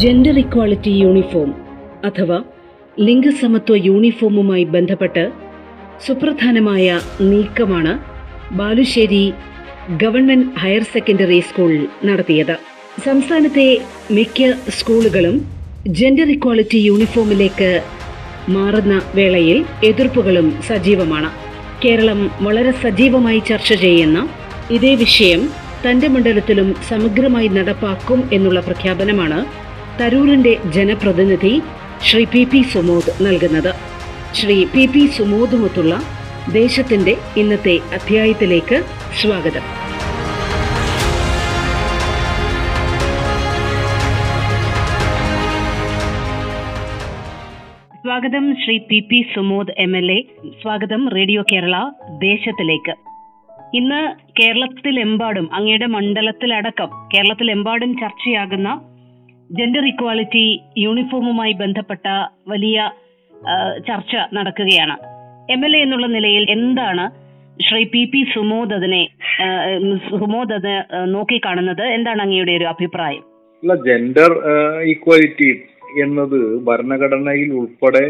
Gender equality uniform അഥവാ ലിംഗസമത്വ യൂണിഫോമുമായി ബന്ധപ്പെട്ട് സുപ്രധാനമായ നീക്കമാണ് Balussery government higher secondary school നടത്തിയത്. സംസ്ഥാനത്തെ മിക്ക സ്കൂളുകളും ജെൻഡർ ഇക്വാളിറ്റി യൂണിഫോമിലേക്ക് മാറുന്ന വേളയിൽ എതിർപ്പുകളും സജീവമാണ്. കേരളം വളരെ സജീവമായി ചർച്ച ചെയ്യുന്ന ഇതേ വിഷയം തന്റെ മണ്ഡലത്തിലും സമഗ്രമായി നടപ്പാക്കും എന്നുള്ള പ്രഖ്യാപനമാണ് തരൂരിന്റെ ജനപ്രതിനിധി ശ്രീ പി പി സുമോദ് നൽകുന്നത്. ശ്രീ പി പി സുമോദുമൊത്തുള്ള ദേശത്തിന്റെ ഇന്നത്തെ അധ്യായത്തിലേക്ക് സ്വാഗതം. സ്വാഗതം Shri P P Sumod M L A. സ്വാഗതം റേഡിയോ കേരള ദേശത്തിലേക്ക്. ഇന്ന് കേരളത്തിലെമ്പാടും അങ്ങയുടെ മണ്ഡലത്തിലടക്കം കേരളത്തിലെമ്പാടും ചർച്ചയാകുന്ന ജെൻഡർ ഇക്വാളിറ്റി യൂണിഫോമുമായി ബന്ധപ്പെട്ട വലിയ ചർച്ച നടക്കുകയാണ്. എം എൽ എ എന്നുള്ള നിലയിൽ എന്താണ് ശ്രീ പി പി സുമോദ് അതിനെ സുമോദ് അത് നോക്കിക്കാണുന്നത്? എന്താണ് അങ്ങയുടെ ഒരു അഭിപ്രായം? അല്ല ജെൻഡർ ഈക്വാലിറ്റി എന്നത് ഭരണഘടനയിൽ ഉൾപ്പെടെ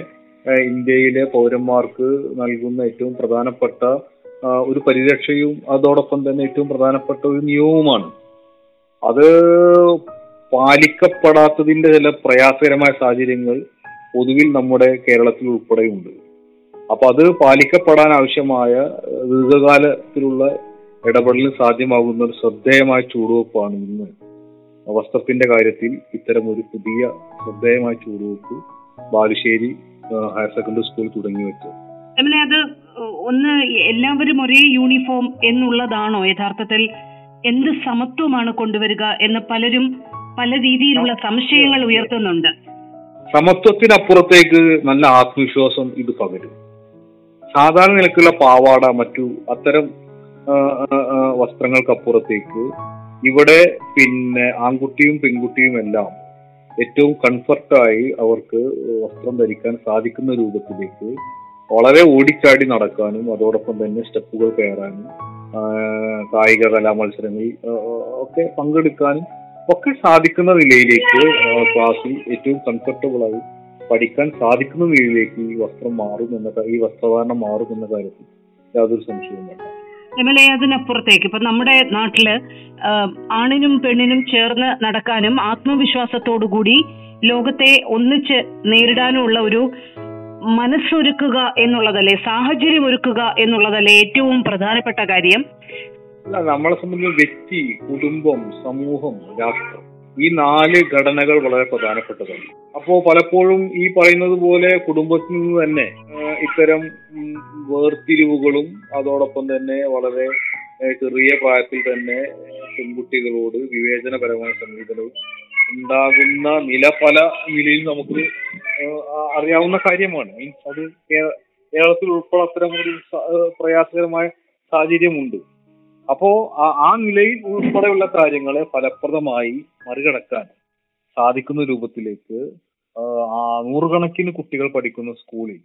ഇന്ത്യയിലെ പൗരന്മാർക്ക് നൽകുന്ന ഏറ്റവും പ്രധാനപ്പെട്ട ഒരു പരിരക്ഷയും അതോടൊപ്പം തന്നെ ഏറ്റവും പ്രധാനപ്പെട്ട ഒരു നിയമവുമാണ്. അത് പാലിക്കപ്പെടാത്തതിന്റെ ചില പ്രയാസകരമായ സാഹചര്യങ്ങൾ പൊതുവിൽ നമ്മുടെ കേരളത്തിൽ ഉൾപ്പെടെയുണ്ട്. അപ്പൊ അത് പാലിക്കപ്പെടാൻ ആവശ്യമായ ദീർഘകാലത്തിലുള്ള ഇടപെടലിന് സാധ്യമാകുന്ന ഒരു ശ്രദ്ധേയമായ ചുവടുവെപ്പാണ് ഇന്ന്. വസ്ത്രത്തിന്റെ കാര്യത്തിൽ ഇത്തരം ഒരു പുതിയ ശ്രദ്ധേയമായ ചുവടുവെപ്പ് ബാലുശ്ശേരി ഹയർ സെക്കൻഡറി സ്കൂൾ തുടങ്ങി വെച്ചത് അത് ഒന്ന് എല്ലാവരും ഒരേ യൂണിഫോം എന്നുള്ളതാണോ യഥാർത്ഥത്തിൽ? എന്ത് സമത്വമാണ് കൊണ്ടുവരിക എന്ന് പലരും പല രീതിയിലുള്ള സംശയങ്ങൾ ഉയർത്തുന്നുണ്ട്. സമത്വത്തിനപ്പുറത്തേക്ക് നല്ല ആത്മവിശ്വാസം ഇത് പകരും. സാധാരണ നിലക്കുള്ള പാവാട മറ്റു അത്തരം വസ്ത്രങ്ങൾക്കപ്പുറത്തേക്ക് ഇവിടെ പിന്നെ ആൺകുട്ടിയും പെൺകുട്ടിയും എല്ലാം ഏറ്റവും കംഫർട്ടായി അവർക്ക് വസ്ത്രം ധരിക്കാൻ സാധിക്കുന്ന രൂപത്തിലേക്ക് വളരെ ഓടിച്ചാടി നടക്കാനും അതോടൊപ്പം തന്നെ സ്റ്റെപ്പുകൾ കയറാനും കായിക കലാ മത്സരങ്ങളിൽ ഒക്കെ പങ്കെടുക്കാനും ഒക്കെ സാധിക്കുന്ന നിലയിലേക്ക് ക്ലാസ്സിൽ ഏറ്റവും കംഫർട്ടബിൾ ആയി പഠിക്കാൻ സാധിക്കുന്ന നിലയിലേക്ക് ഈ വസ്ത്രം മാറും എന്ന ഈ വസ്ത്രധാരണം മാറും എന്ന കാര്യത്തിൽ യാതൊരു സംശയവും വേണ്ട. എം എൽ എ അതിനപ്പുറത്തേക്ക് ഇപ്പൊ നമ്മുടെ നാട്ടിൽ ആണിനും പെണ്ണിനും ചേർന്ന് നടക്കാനും ആത്മവിശ്വാസത്തോടുകൂടി ലോകത്തെ ഒന്നിച്ച് നേരിടാനുമുള്ള ഒരു മനസ്സൊരുക്കുക എന്നുള്ളതല്ലേ സാഹചര്യം ഒരുക്കുക എന്നുള്ളതല്ലേ ഏറ്റവും പ്രധാനപ്പെട്ട കാര്യം. അല്ല നമ്മളെ സംബന്ധിച്ച് വ്യക്തി കുടുംബം സമൂഹം രാഷ്ട്രം ഈ നാല് ഘടനകൾ വളരെ പ്രധാനപ്പെട്ടതാണ്. അപ്പോ പലപ്പോഴും ഈ പറയുന്നത് പോലെ കുടുംബത്തിൽ നിന്ന് തന്നെ ഇത്തരം വേർതിരിവുകളും അതോടൊപ്പം തന്നെ വളരെ ചെറിയ പ്രായത്തിൽ തന്നെ പെൺകുട്ടികളോട് വിവേചനപരമായ സമീപനവും ഉണ്ടാകുന്ന നില പല നിലയിൽ നമുക്ക് അറിയാവുന്ന കാര്യമാണ്. മീൻസ് അത് കേരളത്തിൽ ഉൾപ്പെടെ അത്തരം ഒരു പ്രയാസകരമായ സാഹചര്യമുണ്ട്. അപ്പോ ആ- നിലയിൽ ഉൾപ്പെടെയുള്ള കാര്യങ്ങളെ ഫലപ്രദമായി മറികടക്കാൻ സാധിക്കുന്ന രൂപത്തിലേക്ക് നൂറുകണക്കിന് കുട്ടികൾ പഠിക്കുന്ന സ്കൂളിൽ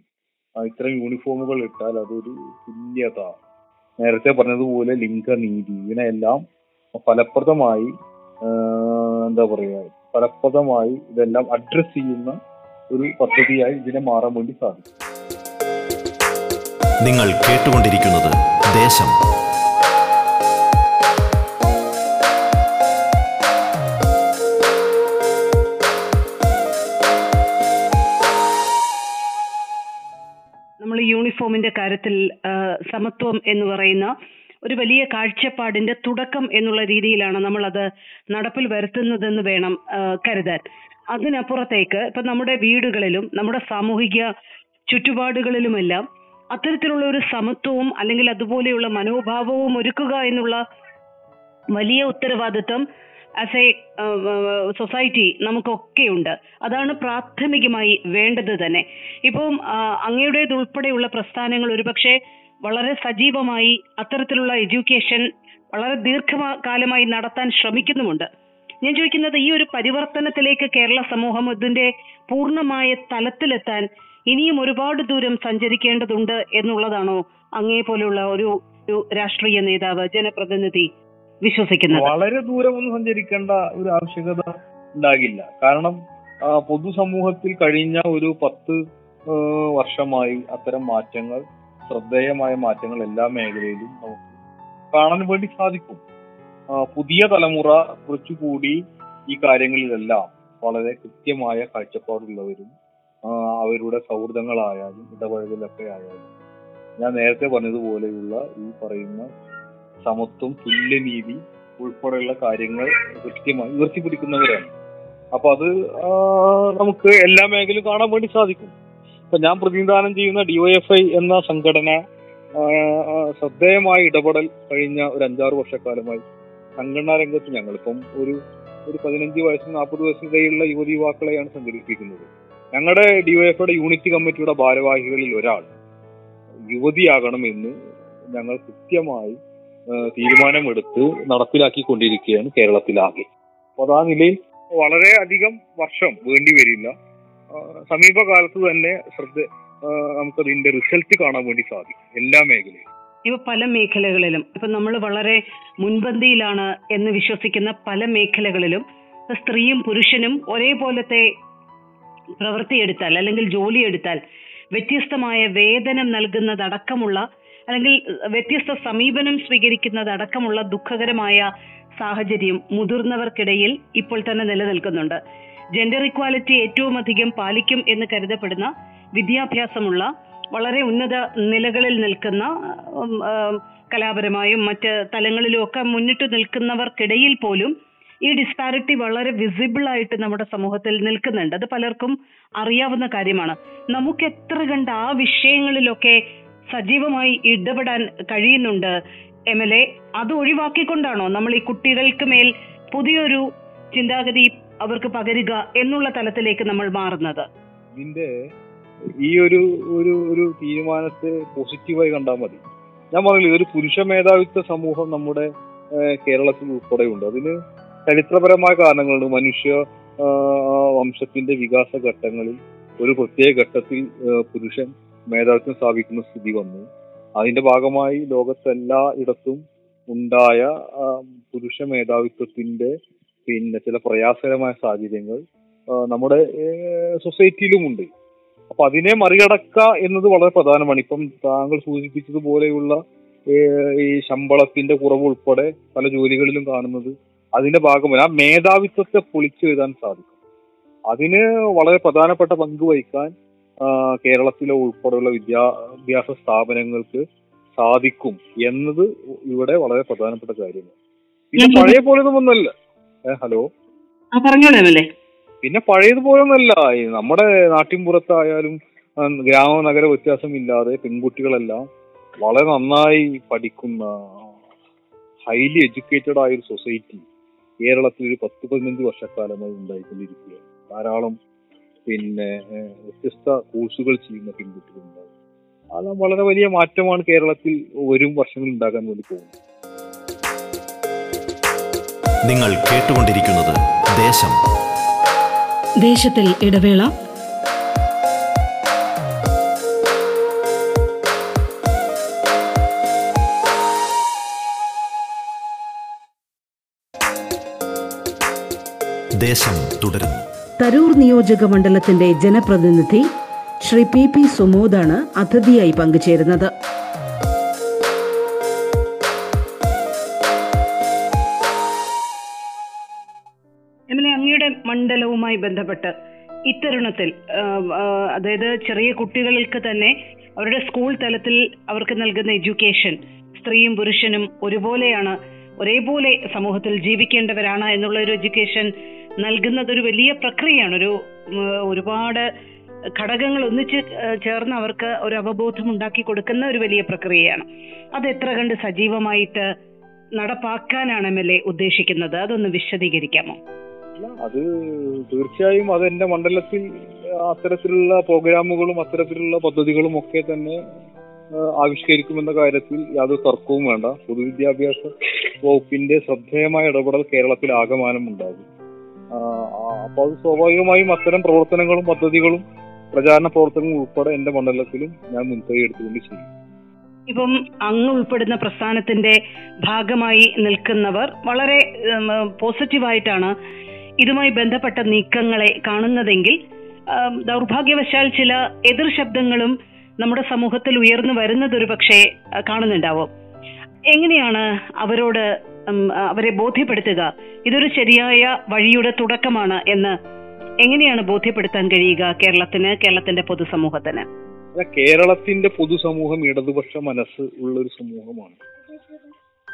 ഇത്തരം യൂണിഫോമുകൾ ഇട്ടാൽ അതൊരു തുല്യത. നേരത്തെ പറഞ്ഞതുപോലെ ലിംഗനീതി ഇതിനെല്ലാം ഫലപ്രദമായി എന്താ പറയുക ഫലപ്രദമായി ഇതെല്ലാം അഡ്രസ് ചെയ്യുന്ന ഒരു പദ്ധതിയായി ഇതിനെ മാറാൻ വേണ്ടി സാധിക്കും. നിങ്ങൾ കേട്ടുകൊണ്ടിരിക്കുന്നത് ദേശം. യൂണിഫോമിന്റെ കാര്യത്തിൽ സമത്വം എന്ന് പറയുന്ന ഒരു വലിയ കാഴ്ചപ്പാടിന്റെ തുടക്കം എന്നുള്ള രീതിയിലാണ് നമ്മൾ അത് നടപ്പിൽ വരുത്തുന്നതെന്ന് വേണം കരുതാൻ. അതിനപ്പുറത്തേക്ക് ഇപ്പൊ നമ്മുടെ വീടുകളിലും നമ്മുടെ സാമൂഹിക ചുറ്റുപാടുകളിലുമെല്ലാം അത്തരത്തിലുള്ള ഒരു സമത്വവും അല്ലെങ്കിൽ അതുപോലെയുള്ള മനോഭാവവും ഒരുക്കുക എന്നുള്ള വലിയ ഉത്തരവാദിത്വം ആസ് എ സൊസൈറ്റി നമുക്കൊക്കെയുണ്ട്. അതാണ് പ്രാഥമികമായി വേണ്ടത് തന്നെ. ഇപ്പം അങ്ങയുടേതുൾപ്പെടെയുള്ള പ്രസ്ഥാനങ്ങൾ ഒരുപക്ഷെ വളരെ സജീവമായി അത്തരത്തിലുള്ള എഡ്യൂക്കേഷൻ വളരെ ദീർഘകാലമായി നടത്താൻ ശ്രമിക്കുന്നുമുണ്ട്. ഞാൻ ചോദിക്കുന്നത് ഈ ഒരു പരിവർത്തനത്തിലേക്ക് കേരള സമൂഹം ഇതിന്റെ പൂർണമായ തലത്തിലെത്താൻ ഇനിയും ഒരുപാട് ദൂരം സഞ്ചരിക്കേണ്ടതുണ്ട് എന്നുള്ളതാണോ അങ്ങേ പോലുള്ള ഒരു രാഷ്ട്രീയ നേതാവ് ജനപ്രതിനിധി വിശ്വസിക്കുന്നത്. വളരെ ദൂരമൊന്നും സഞ്ചരിക്കേണ്ട ഒരു ആവശ്യകത ഉണ്ടാകില്ല. കാരണം പൊതുസമൂഹത്തിൽ കഴിഞ്ഞ ഒരു പത്ത് വർഷമായി അത്തരം മാറ്റങ്ങൾ ശ്രദ്ധേയമായ മാറ്റങ്ങൾ എല്ലാ മേഖലയിലും നമുക്ക് കാണാൻ വേണ്ടി സാധിക്കും. പുതിയ തലമുറ കുറച്ചുകൂടി ഈ കാര്യങ്ങളിലെല്ലാം വളരെ കൃത്യമായ കാഴ്ചപ്പാടുള്ളവരും അവരുടെ സൗഹൃദങ്ങളായാലും ഇടപഴകലൊക്കെ ആയാലും ഞാൻ നേരത്തെ പറഞ്ഞതുപോലെയുള്ള ഈ പറയുന്ന സമത്വം തുല്യനീതി ഉൾപ്പെടെയുള്ള കാര്യങ്ങൾ കൃത്യമായി ഉയർത്തിപ്പിടിക്കുന്നവരാണ് അപ്പൊ അത് നമുക്ക് എല്ലാ മേഖലയും കാണാൻ വേണ്ടി സാധിക്കും. ഇപ്പൊ ഞാൻ പ്രതിനിധാനം ചെയ്യുന്ന ഡിവൈഎഫ്ഐ എന്ന സംഘടന ശ്രദ്ധേയമായ ഇടപെടൽ കഴിഞ്ഞ ഒരു അഞ്ചാറ് വർഷക്കാലമായി സംഘടനാ രംഗത്ത് ഞങ്ങളിപ്പം ഒരു ഒരു പതിനഞ്ച് വയസ്സ് നാൽപ്പത് വയസ്സിനിടയിലുള്ള യുവതി യുവാക്കളെയാണ് സംഘടിപ്പിക്കുന്നത്. ഞങ്ങളുടെ ഡിവൈഎഫ്ഐയുടെ യൂണിറ്റ് കമ്മിറ്റിയുടെ ഭാരവാഹികളിൽ ഒരാൾ യുവതിയാകണമെന്ന് ഞങ്ങൾ കൃത്യമായി തീരുമാനമെടുത്ത് നടപ്പിലാക്കിക്കൊണ്ടിരിക്കുകയാണ് കേരളത്തിലാകെ. അപ്പൊ ആ നിലയിൽ വളരെ അധികം വർഷം വേണ്ടി വരില്ല. സമീപകാലത്ത് തന്നെ ശ്രദ്ധ നമുക്ക് നമുക്കതിന്റെ റിസൾട്ട് കാണാൻ വേണ്ടി സാധിക്കും എല്ലാ മേഖലയിലും. ഇപ്പൊ പല മേഖലകളിലും ഇപ്പൊ നമ്മൾ വളരെ മുൻപന്തിയിലാണ് എന്ന് വിശ്വസിക്കുന്ന പല മേഖലകളിലും സ്ത്രീയും പുരുഷനും ഒരേപോലത്തെ പ്രവൃത്തിയെടുത്താൽ അല്ലെങ്കിൽ ജോലിയെടുത്താൽ വ്യത്യസ്തമായ വേതനം നൽകുന്നതടക്കമുള്ള അല്ലെങ്കിൽ വ്യത്യസ്ത സമീപനം സ്വീകരിക്കുന്നത് അടക്കമുള്ള ദുഃഖകരമായ സാഹചര്യം മുതിർന്നവർക്കിടയിൽ ഇപ്പോൾ തന്നെ നിലനിൽക്കുന്നുണ്ട്. ജെൻഡർ ഇക്വാലിറ്റി ഏറ്റവും അധികം പാലിക്കും എന്ന് കരുതപ്പെടുന്ന വിദ്യാഭ്യാസമുള്ള വളരെ ഉന്നത നിലകളിൽ നിൽക്കുന്ന കലാപരമായും മറ്റ് തലങ്ങളിലും ഒക്കെ മുന്നിട്ട് നിൽക്കുന്നവർക്കിടയിൽ പോലും ഈ ഡിസ്പാരിറ്റി വളരെ വിസിബിൾ ആയിട്ട് നമ്മുടെ സമൂഹത്തിൽ നിൽക്കുന്നുണ്ട്. അത് പലർക്കും അറിയാവുന്ന കാര്യമാണ്. നമുക്ക് എത്ര കണ്ട് ആ വിഷയങ്ങളിലൊക്കെ സജീവമായി ഇടപെടാൻ കഴിയുന്നുണ്ട്. എം എൽ എ അത് ഒഴിവാക്കിക്കൊണ്ടാണോ നമ്മൾ ഈ കുട്ടികൾക്ക് മേൽ പുതിയൊരു ചിന്താഗതി അവർക്ക് പകരുക എന്നുള്ള തലത്തിലേക്ക് നമ്മൾ മാറുന്നത്? ഇതിന്റെ ഈ ഒരു ഒരു ഒരു തീരുമാനത്തെ പോസിറ്റീവായി കണ്ടാൽ മതി. ഞാൻ പറഞ്ഞില്ല ഒരു പുരുഷ മേധാവിത്വ സമൂഹം നമ്മുടെ കേരളത്തിൽ ഉൾപ്പെടെയുണ്ട്. അതിന് ചരിത്രപരമായ കാരണങ്ങളുണ്ട്. മനുഷ്യ വംശത്തിന്റെ വികാസ ഘട്ടങ്ങളിൽ ഒരു പ്രത്യേക ഘട്ടത്തിൽ പുരുഷൻ മേധാവിത്വം സ്ഥാപിക്കുന്ന സ്ഥിതി വന്നു. അതിന്റെ ഭാഗമായി ലോകത്തെല്ലാ ഇടത്തും ഉണ്ടായ പുരുഷ മേധാവിത്വത്തിന്റെ പിന്നെ ചില പ്രയാസകരമായ സാഹചര്യങ്ങൾ നമ്മുടെ സൊസൈറ്റിയിലും ഉണ്ട് അപ്പൊ അതിനെ മറികടക്കുക എന്നത് വളരെ പ്രധാനമാണ്. ഇപ്പം താങ്കൾ സൂചിപ്പിച്ചതുപോലെയുള്ള ഈ ശമ്പളത്തിന്റെ കുറവ് ഉൾപ്പെടെ പല ജോലികളിലും കാണുന്നത് അതിന്റെ ഭാഗമല്ല ആ മേധാവിത്വത്തെ പൊളിച്ചെഴുതാൻ സാധിക്കും. അതിന് വളരെ പ്രധാനപ്പെട്ട പങ്ക് വഹിക്കാൻ കേരളത്തിലെ ഉൾപ്പെടെയുള്ള വിദ്യാഭ്യാസ സ്ഥാപനങ്ങൾക്ക് സാധിക്കും എന്നത് ഇവിടെ വളരെ പ്രധാനപ്പെട്ട കാര്യമാണ്. പിന്നെ പഴയ പോലൊന്നുമല്ല ഏഹ്, ഹലോ? പിന്നെ പഴയതുപോലൊന്നല്ല നമ്മുടെ നാട്ടിൻപുറത്തായാലും ഗ്രാമ നഗര വ്യത്യാസമില്ലാതെ പെൺകുട്ടികളെല്ലാം വളരെ നന്നായി പഠിക്കുന്ന ഹൈലി എഡ്യൂക്കേറ്റഡ് ആയ ഒരു സൊസൈറ്റി കേരളത്തിൽ ഒരു പത്ത് പതിനഞ്ച് വർഷക്കാലമായി ഉണ്ടായിക്കൊണ്ടിരിക്കുകയാണ്. ധാരാളം പിന്നെ വ്യത്യസ്ത കോഴ്സുകൾ ചെയ്യുന്ന പെൺകുട്ടികളുണ്ടാകും അത് വളരെ വലിയ മാറ്റമാണ് കേരളത്തിൽ വരും വർഷങ്ങളിൽ ഉണ്ടാകാൻ വേണ്ടി പോകുന്നത്. നിങ്ങൾ കേട്ടുകൊണ്ടിരിക്കുന്നത് ദേശം. ദേശത്തിൽ ഇടവേള. ദേശം തുടരുന്നു. തരൂർ നിയോജക മണ്ഡലത്തിന്റെ ജനപ്രതിനിധി ശ്രീ പി പി സുമോദാണ് അതിഥിയായി പങ്കുചേരുന്നത്. അങ്ങയുടെ മണ്ഡലവുമായി ബന്ധപ്പെട്ട് ഇത്തരുണത്തിൽ അതായത് ചെറിയ കുട്ടികൾക്ക് തന്നെ അവരുടെ സ്കൂൾ തലത്തിൽ അവർക്ക് നൽകുന്ന എഡ്യൂക്കേഷൻ സ്ത്രീയും പുരുഷനും ഒരുപോലെയാണ് ഒരേപോലെ സമൂഹത്തിൽ ജീവിക്കേണ്ടവരാണ് എന്നുള്ള ഒരു എഡ്യൂക്കേഷൻ നൽകുന്നത് ഒരു വലിയ പ്രക്രിയയാണ്. ഒരു ഒരുപാട് ഘടകങ്ങൾ ഒന്നിച്ച് ചേർന്ന് അവർക്ക് ഒരു അവബോധം ഉണ്ടാക്കി കൊടുക്കുന്ന ഒരു വലിയ പ്രക്രിയയാണ്. അത് എത്ര കണ്ട് സജീവമായിട്ട് നടപ്പാക്കാനാണ് എം എൽ എ ഉദ്ദേശിക്കുന്നത്? അതൊന്ന് വിശദീകരിക്കാമോ? അത് തീർച്ചയായും അത് എന്റെ മണ്ഡലത്തിൽ അത്തരത്തിലുള്ള പ്രോഗ്രാമുകളും അത്തരത്തിലുള്ള പദ്ധതികളും ഒക്കെ തന്നെ ആവിഷ്കരിക്കുമെന്ന കാര്യത്തിൽ യാതൊരു തർക്കവും വേണ്ട. പൊതുവിദ്യാഭ്യാസ വകുപ്പിന്റെ ശ്രദ്ധേയമായ ഇടപെടൽ കേരളത്തിൽ ആകമാനം ഉണ്ടാകും. അപ്പൊ അത് സ്വാഭാവികമായും അത്തരം പ്രവർത്തനങ്ങളും പദ്ധതികളും പ്രചാരണ പ്രവർത്തനങ്ങളും ഉൾപ്പെടെ എന്റെ മണ്ഡലത്തിലും ഞാൻ മുൻകൈ എടുത്തുകൊണ്ട് ചെയ്യും. ഇപ്പം അങ്ങ് ഉൾപ്പെടുന്ന പ്രസ്ഥാനത്തിന്റെ ഭാഗമായി നിൽക്കുന്നവർ വളരെ പോസിറ്റീവായിട്ടാണ് ഇതുമായി ബന്ധപ്പെട്ട നീക്കങ്ങളെ കാണുന്നതെങ്കിൽ ദൗർഭാഗ്യവശാൽ ചില എതിർ ശബ്ദങ്ങളും നമ്മുടെ സമൂഹത്തിൽ ഉയർന്നു വരുന്നത് ഒരു പക്ഷേ കാണുന്നുണ്ടാവും. എങ്ങനെയാണ് അവരോട് അവരെ ബോധ്യപ്പെടുത്തുക? ഇതൊരു ശരിയായ വഴിയുടെ തുടക്കമാണ് എന്ന് എങ്ങനെയാണ് ബോധ്യപ്പെടുത്താൻ കഴിയുക കേരളത്തിന് കേരളത്തിന്റെ പൊതുസമൂഹത്തിന്? കേരളത്തിന്റെ പൊതുസമൂഹം ഇടതുപക്ഷ മനസ്സ് ഉള്ള ഒരു സമൂഹമാണ്.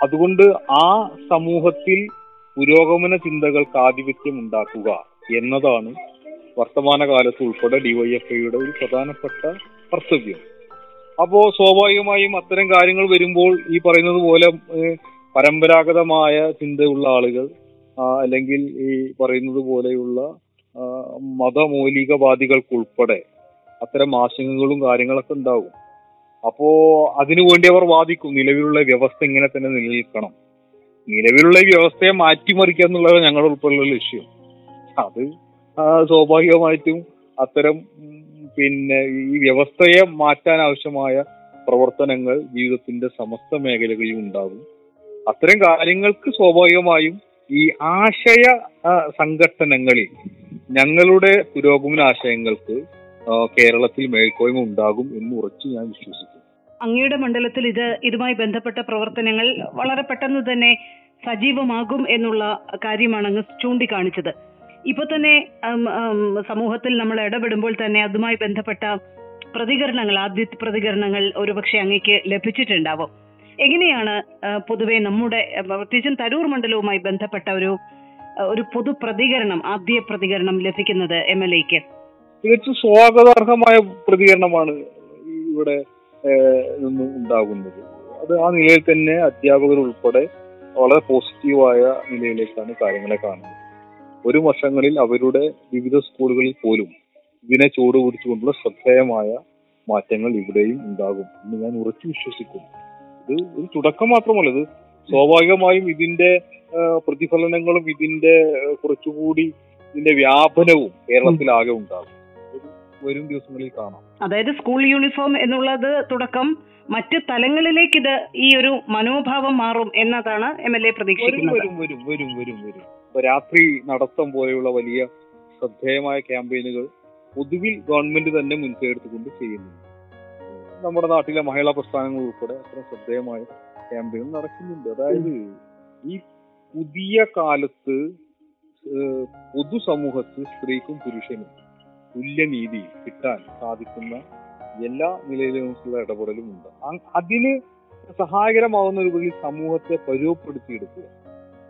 അതുകൊണ്ട് ആ സമൂഹത്തിൽ പുരോഗമന ചിന്തകൾക്ക് ആധിപത്യം ഉണ്ടാക്കുക എന്നതാണ് വർത്തമാനകാലത്ത് ഉൾപ്പെടെ ഡിവൈഎഫ്ഐയുടെ ഒരു പ്രധാനപ്പെട്ട കർത്തവ്യം. അപ്പോ സ്വാഭാവികമായും അത്തരം കാര്യങ്ങൾ വരുമ്പോൾ ഈ പറയുന്നത് പോലെ പരമ്പരാഗതമായ ചിന്തയുള്ള ആളുകൾ അല്ലെങ്കിൽ ഈ പറയുന്നത് പോലെയുള്ള മതമൗലികവാദികൾക്കുൾപ്പെടെ അത്തരം ആശങ്കകളും കാര്യങ്ങളൊക്കെ ഉണ്ടാകും അപ്പോ അതിനുവേണ്ടി അവർ വാദിക്കും നിലവിലുള്ള വ്യവസ്ഥ ഇങ്ങനെ തന്നെ നിലനിൽക്കണം. നിലവിലുള്ള വ്യവസ്ഥയെ മാറ്റിമറിക്കുക എന്നുള്ളത് ഞങ്ങളുടെ ഉൾപ്പെടെയുള്ള ലക്ഷ്യം. അത് സ്വാഭാവികമായിട്ടും അത്തരം പിന്നെ ഈ വ്യവസ്ഥയെ മാറ്റാൻ ആവശ്യമായ പ്രവർത്തനങ്ങൾ ജീവിതത്തിന്റെ സമസ്ത മേഖലകളിൽ ഉണ്ടാകും. അത്തരം കാര്യങ്ങൾക്ക് സ്വാഭാവികമായും ഈ ആശയ സംഘട്ടനങ്ങളിൽ ഞങ്ങളുടെ പുരോഗമന ആശയങ്ങൾക്ക് കേരളത്തിൽ മേൽക്കോയ്മ ഉണ്ടാകും എന്ന് ഉറച്ചു ഞാൻ വിശ്വസിക്കുന്നു. അങ്ങയുടെ മണ്ഡലത്തിൽ ഇത് ഇതുമായി ബന്ധപ്പെട്ട പ്രവർത്തനങ്ങൾ വളരെ പെട്ടെന്ന് തന്നെ സജീവമാകും എന്നുള്ള കാര്യമാണ് അങ്ങ് ചൂണ്ടിക്കാണിച്ചത്. ഇപ്പൊ തന്നെ സമൂഹത്തിൽ നമ്മൾ ഇടപെടുമ്പോൾ തന്നെ അതുമായി ബന്ധപ്പെട്ട പ്രതികരണങ്ങൾ ആദ്യത്തെ പ്രതികരണങ്ങൾ ഒരുപക്ഷെ അങ്ങേക്ക് ലഭിച്ചിട്ടുണ്ടാവും. എങ്ങനെയാണ് പൊതുവെ നമ്മുടെ പ്രത്യേകിച്ചും തരൂർ മണ്ഡലവുമായി ബന്ധപ്പെട്ട ഒരു ഒരു പൊതു പ്രതികരണം ആദ്യ പ്രതികരണം ലഭിക്കുന്നത് എം എൽ എക്ക് തികച്ചും സ്വാഗതാർഹമായ പ്രതികരണമാണ് ഇവിടെ നിന്നും ഉണ്ടാകുന്നത്. അത് ആ നിലയിൽ തന്നെ അധ്യാപകർ ഉൾപ്പെടെ വളരെ പോസിറ്റീവായ നിലയിലേക്കാണ് കാര്യങ്ങളെ കാണുന്നത്. ഒരു വർഷങ്ങളിൽ അവരുടെ വിവിധ സ്കൂളുകളിൽ പോലും ഇതിനെ ചൂട് പിടിച്ചുകൊണ്ടുള്ള ശ്രദ്ധേയമായ മാറ്റങ്ങൾ ഇവിടെയും ഉണ്ടാകും എന്ന് ഞാൻ ഉറച്ചു വിശ്വസിക്കുന്നു. ഇത് ഒരു തുടക്കം മാത്രമല്ല ഇത് സ്വാഭാവികമായും ഇതിന്റെ പ്രതിഫലനങ്ങളും ഇതിന്റെ കുറച്ചുകൂടി ഇതിന്റെ വ്യാപനവും കേരളത്തിലാകെ ഉണ്ടാകും. വരും ദിവസങ്ങളിൽ കാണാം. അതായത് സ്കൂൾ യൂണിഫോം എന്നുള്ളത് തുടക്കം മറ്റ് തലങ്ങളിലേക്ക് ഇത് ഈ ഒരു മനോഭാവം മാറും എന്നതാണ് എം എൽ എ പ്രതീക്ഷിക്കുന്നത്. വരും വരും വരും വരും രാത്രി നടത്തം പോലെയുള്ള വലിയ ശ്രദ്ധേയമായ ക്യാമ്പയിനുകൾ പൊതുവിൽ ഗവൺമെന്റ് തന്നെ മുൻകൈ എടുത്തുകൊണ്ട് ചെയ്യുന്നുണ്ട്. നമ്മുടെ നാട്ടിലെ മഹിളാ പ്രസ്ഥാനങ്ങൾ ഉൾപ്പെടെ അത്ര ശ്രദ്ധേയമായ ക്യാമ്പയിനുകൾ നടക്കുന്നുണ്ട്. അതായത് ഈ പുതിയ കാലത്ത് പൊതുസമൂഹത്തിൽ പൊതുസമൂഹത്ത് സ്ത്രീക്കും പുരുഷനും തുല്യനീതി കിട്ടാൻ സാധിക്കുന്ന എല്ലാ നിലയിലുമുള്ള ഇടപെടലും ഉണ്ട്. അതിന് സഹായകരമാവുന്ന ഒരു വഴി സമൂഹത്തെ പരുവപ്പെടുത്തിയെടുക്കുക.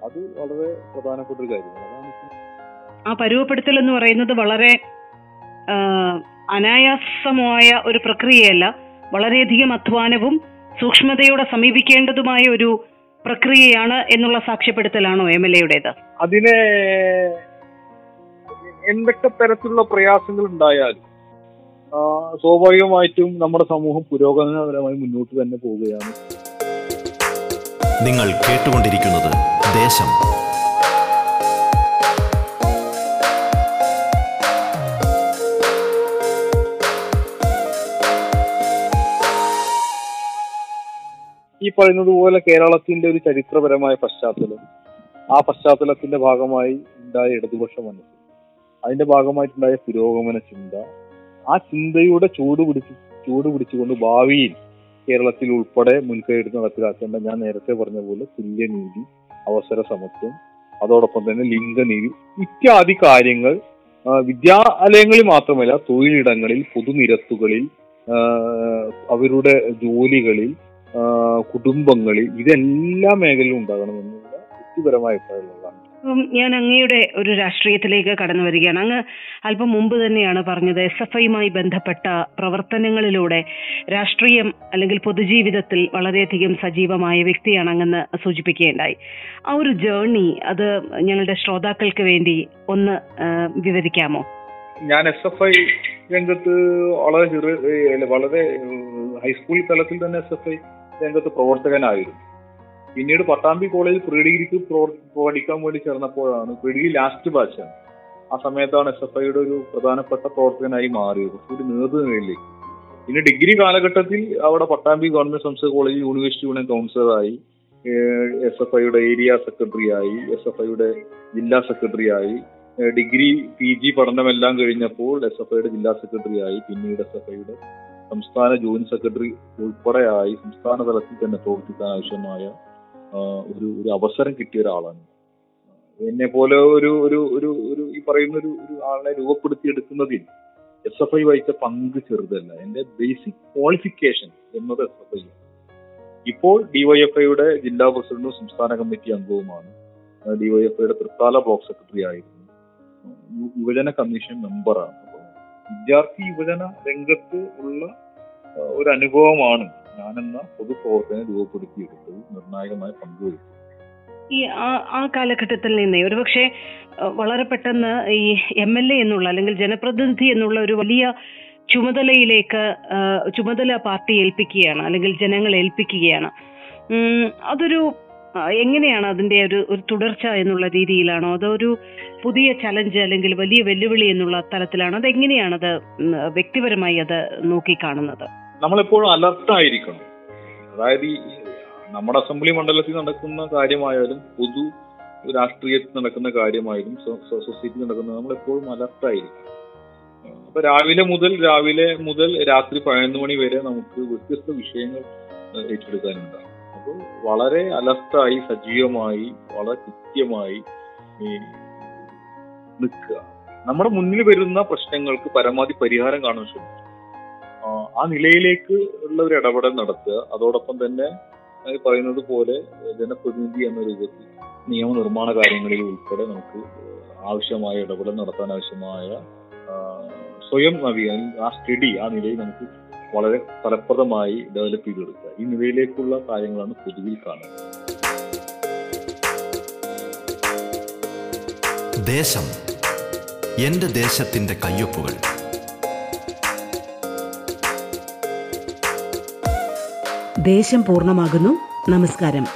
അത് വളരെ പ്രധാനപ്പെട്ട ഒരു കാര്യമാണ്. അതാണ് ആ പരുവപ്പെടുത്തൽ എന്ന് പറയുന്നത് വളരെ അനായാസമായ ഒരു പ്രക്രിയയല്ല. വളരെയധികം അധ്വാനവും സൂക്ഷ്മതയോടെ സമീപിക്കേണ്ടതുമായ ഒരു പ്രക്രിയയാണ് എന്നുള്ള സാക്ഷ്യപ്പെടുത്തലാണോ എം എൽ എയുടേത്? അതിനെ എന്തൊക്കെ തരത്തിലുള്ള പ്രയാസങ്ങൾ ഉണ്ടായാലും സ്വാഭാവികമായിട്ടും നമ്മുടെ സമൂഹം പുരോഗമനപരമായി മുന്നോട്ട് തന്നെ പോവുകയാണ്. നിങ്ങൾ കേട്ടുകൊണ്ടിരിക്കുന്നത് ദേശം. ഈ പറയുന്നത് പോലെ കേരളത്തിന്റെ ഒരു ചരിത്രപരമായ പശ്ചാത്തലം ആ പശ്ചാത്തലത്തിന്റെ ഭാഗമായി ഉണ്ടായ ഇടതുപക്ഷ മനസ്സ് അതിന്റെ ഭാഗമായിട്ടുണ്ടായ പുരോഗമന ചിന്ത ആ ചിന്തയുടെ ചൂട് പിടിച്ച് ചൂട് പിടിച്ചുകൊണ്ട് ഭാവിയിൽ കേരളത്തിൽ ഉൾപ്പെടെ മുൻകൈയെടുത്ത് നടപ്പിലാക്കേണ്ട ഞാൻ നേരത്തെ പറഞ്ഞ പോലെ തുല്യനീതി അവസര സമത്വം അതോടൊപ്പം തന്നെ ലിംഗനീതി ഇത്യാദി കാര്യങ്ങൾ വിദ്യാലയങ്ങളിൽ മാത്രമല്ല തൊഴിലിടങ്ങളിൽ പൊതുനിരത്തുകളിൽ അവരുടെ ജോലികളിൽ കുടുംബങ്ങളിൽ ഇതെല്ലാ മേഖലയിലും ഉണ്ടാകണമെന്നുള്ള വ്യക്തിപരമായ അഭിപ്രായമുള്ളതാണ്. ഞാൻ അങ്ങയുടെ ഒരു രാഷ്ട്രീയത്തിലേക്ക് കടന്നു വരികയാണ്. അങ്ങ് അല്പം മുമ്പ് തന്നെയാണ് പറഞ്ഞത് എസ് എഫ് ഐയുമായി ബന്ധപ്പെട്ട പ്രവർത്തനങ്ങളിലൂടെ രാഷ്ട്രീയം അല്ലെങ്കിൽ പൊതുജീവിതത്തിൽ വളരെയധികം സജീവമായ വ്യക്തിയാണ് അങ്ങെന്ന് സൂചിപ്പിക്കുകയുണ്ടായി. ആ ഒരു ജേർണി അത് ഞങ്ങളുടെ ശ്രോതാക്കൾക്ക് വേണ്ടി ഒന്ന് വിവരിക്കാമോ? ഞാൻ എസ് എഫ് ഐ രംഗത്ത് വളരെ വളരെ ഹൈസ്കൂൾ തലത്തിൽ തന്നെ എസ് എഫ് ഐ രംഗത്ത് പ്രവർത്തകനായിരുന്നു. പിന്നീട് പട്ടാമ്പി കോളേജിൽ പ്രീ ഡിഗ്രിക്ക് പഠിക്കാൻ വേണ്ടി ചേർന്നപ്പോഴാണ് പ്രീ ഡിഗ്രി ലാസ്റ്റ് ബാച്ചാണ് ആ സമയത്താണ് എസ് എഫ് ഐയുടെ ഒരു പ്രധാനപ്പെട്ട പ്രവർത്തകനായി മാറിയത്. കുറച്ചുകൂടി നേതൃനിലയിലേക്ക് പിന്നെ ഡിഗ്രി കാലഘട്ടത്തിൽ അവിടെ പട്ടാമ്പി ഗവൺമെന്റ് സംസ്കൃത കോളേജ് യൂണിവേഴ്സിറ്റി യൂണിയൻ കൗൺസിലറായി എസ് എഫ് ഐയുടെ ഏരിയ സെക്രട്ടറി ആയി എസ് എഫ് ഐയുടെ ജില്ലാ സെക്രട്ടറി ആയി ഡിഗ്രി പി ജി പഠനമെല്ലാം കഴിഞ്ഞപ്പോൾ എസ് എഫ് ഐയുടെ ജില്ലാ സെക്രട്ടറി ആയി പിന്നീട് എസ് എഫ് ഐയുടെ സംസ്ഥാന ജോയിന്റ് സെക്രട്ടറി ഉൾപ്പെടെയായി സംസ്ഥാന തലത്തിൽ തന്നെ പ്രവർത്തിക്കാൻ ആവശ്യമായ ഒരു ഒരു അവസരം കിട്ടിയ ഒരാളാണ്. എന്നെ പോലെ ഒരു ഒരു ഒരു ഒരു ഈ പറയുന്ന ഒരു ഒരു ആളെ രൂപപ്പെടുത്തിയെടുക്കുന്നതിൽ എസ് എഫ് ഐ വഹിച്ച പങ്ക് ചെറുതല്ല. എന്റെ ബേസിക് ക്വാളിഫിക്കേഷൻ എന്നത് എസ് എഫ് ഐ ഇപ്പോൾ ഡിവൈഎഫ്ഐയുടെ ജില്ലാ പ്രസിഡന്റും സംസ്ഥാന കമ്മിറ്റി അംഗവുമാണ്. ഡിവൈഎഫ്ഐയുടെ തൃത്താല ബ്ലോക്ക് സെക്രട്ടറി ആയിരുന്നു. യുവജന കമ്മീഷൻ മെമ്പറാണ്. വിദ്യാർത്ഥി യുവജന രംഗത്ത് ഉള്ള ഒരു അനുഭവമാണ് ഞാനെന്ന പൊതുപ്രവർത്തനം രൂപപ്പെടുത്തിയെടുത്തത് നിർണായകമായ പങ്കുവഹിച്ചു ഈ ആ ആ കാലഘട്ടത്തിൽ നിന്നേ ഒരുപക്ഷെ വളരെ പെട്ടെന്ന് ഈ എം എൽ എ എന്നുള്ള അല്ലെങ്കിൽ ജനപ്രതിനിധി എന്നുള്ള ഒരു വലിയ ചുമതലയിലേക്ക് ചുമതല പാർട്ടി ഏൽപ്പിക്കുകയാണ് അല്ലെങ്കിൽ ജനങ്ങൾ ഏൽപ്പിക്കുകയാണ്. അതൊരു എങ്ങനെയാണ് അതിന്റെ ഒരു ഒരു തുടർച്ച എന്നുള്ള രീതിയിലാണോ? അതോ ഒരു പുതിയ ചലഞ്ച് അല്ലെങ്കിൽ വലിയ വെല്ലുവിളി എന്നുള്ള തലത്തിലാണോ? അതെങ്ങനെയാണത് അത് വ്യക്തിപരമായി അത് നോക്കിക്കാണുന്നത്? നമ്മളെപ്പോഴും അലർട്ടായിരിക്കണം. അതായത് ഈ നമ്മുടെ അസംബ്ലി മണ്ഡലത്തിൽ നടക്കുന്ന കാര്യമായാലും പൊതു രാഷ്ട്രീയത്തിൽ നടക്കുന്ന കാര്യമായാലും സൊസൈറ്റി നടക്കുന്ന നമ്മളെപ്പോഴും അലർട്ടായിരിക്കണം. അപ്പൊ രാവിലെ മുതൽ രാവിലെ മുതൽ രാത്രി പതിനൊന്ന് മണി വരെ നമുക്ക് വ്യത്യസ്ത വിഷയങ്ങൾ ഏറ്റെടുക്കാനുണ്ടാകും. അപ്പോൾ വളരെ അലർട്ടായി സജീവമായി വളരെ കൃത്യമായി നിൽക്കുക. നമ്മുടെ മുന്നിൽ വരുന്ന പ്രശ്നങ്ങൾക്ക് പരമാവധി പരിഹാരം കാണാൻ ശ്രമിക്കുക. ആ, നിലയിലേക്ക് ഉള്ള ഒരു ഇടപെടൽ നടത്തുക. അതോടൊപ്പം തന്നെ പറയുന്നത് പോലെ ജനപ്രതിനിധി എന്ന രൂപത്തിൽ നിയമനിർമ്മാണ കാര്യങ്ങളിൽ ഉൾപ്പെടെ നമുക്ക് ആവശ്യമായ ഇടപെടൽ നടത്താൻ ആവശ്യമായ സ്വയം നവീകരണം ആ സ്റ്റഡി ആ നിലയിൽ നമുക്ക് വളരെ ഫലപ്രദമായി ഡെവലപ്പ് ചെയ്തെടുക്കുക. ഈ നിലയിലേക്കുള്ള കാര്യങ്ങളാണ് പൊതുവിൽ കാണുന്നത്. ദേശം. എന്റെ ദേശത്തിന്റെ കയ്യൊപ്പുകൾ. ദേശം പൂർണമാകുന്നു. നമസ്കാരം.